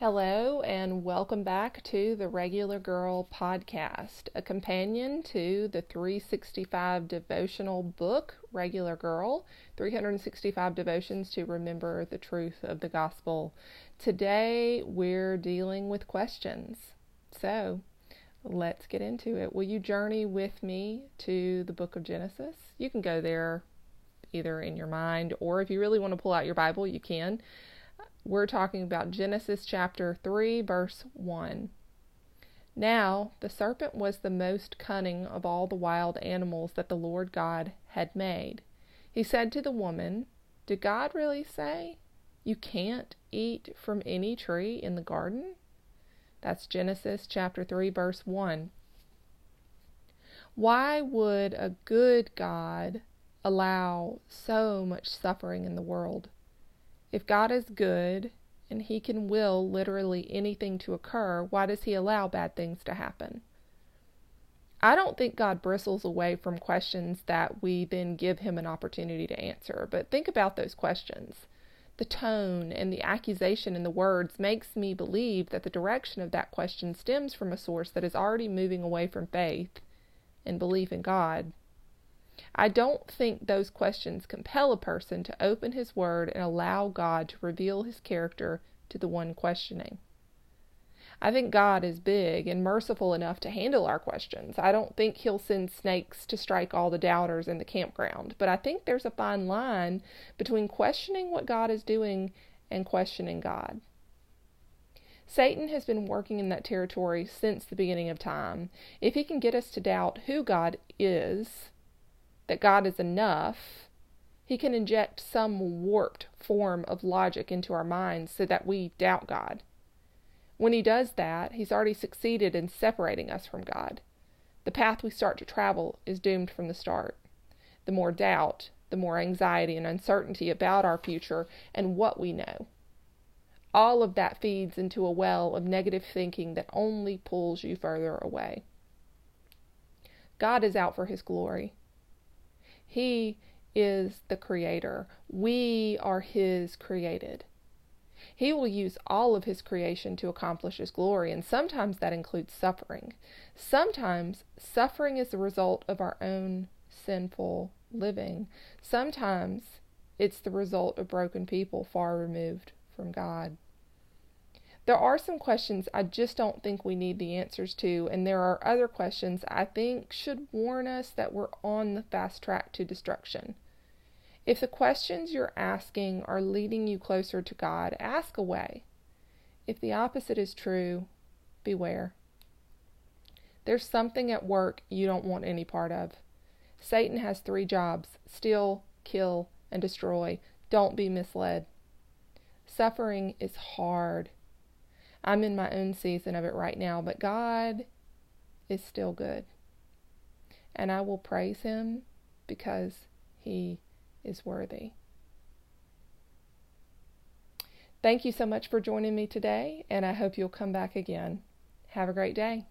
Hello, and welcome back to the Regular Girl podcast, a companion to the 365 devotional book, Regular Girl 365 Devotions to Remember the Truth of the Gospel. Today we're dealing with questions. So let's get into it. Will you journey with me to the book of Genesis? You can go there either in your mind, or if you really want to pull out your Bible, you can. We're talking about Genesis chapter 3, verse 1. Now the serpent was the most cunning of all the wild animals that the Lord God had made. He said to the woman, Did God really say you can't eat from any tree in the garden? That's Genesis chapter 3, verse 1. Why would a good God allow so much suffering in the world? If God is good and He can will literally anything to occur, why does He allow bad things to happen? I don't think God bristles away from questions that we then give Him an opportunity to answer, but think about those questions. The tone and the accusation in the words makes me believe that the direction of that question stems from a source that is already moving away from faith and belief in God I don't think those questions compel a person to open his word and allow God to reveal his character to the one questioning. I think God is big and merciful enough to handle our questions. I don't think he'll send snakes to strike all the doubters in the campground, but I think there's a fine line between questioning what God is doing and questioning God. Satan has been working in that territory since the beginning of time. If he can get us to doubt who God is, that God is enough, he can inject some warped form of logic into our minds so that we doubt God. When he does that, he's already succeeded in separating us from God. The path we start to travel is doomed from the start. The more doubt, the more anxiety and uncertainty about our future and what we know. All of that feeds into a well of negative thinking that only pulls you further away. God is out for his glory. He is the creator. We are His created. He will use all of His creation to accomplish His glory, and sometimes that includes suffering. Sometimes suffering is the result of our own sinful living. Sometimes it's the result of broken people far removed from God. There are some questions I just don't think we need the answers to, and there are other questions I think should warn us that we're on the fast track to destruction. If the questions you're asking are leading you closer to God, ask away. If the opposite is true, beware. There's something at work you don't want any part of. Satan has three jobs steal, kill, and destroy. Don't be misled. Suffering is hard. I'm in my own season of it right now, but God is still good. And I will praise Him because He is worthy. Thank you so much for joining me today, and I hope you'll come back again. Have a great day.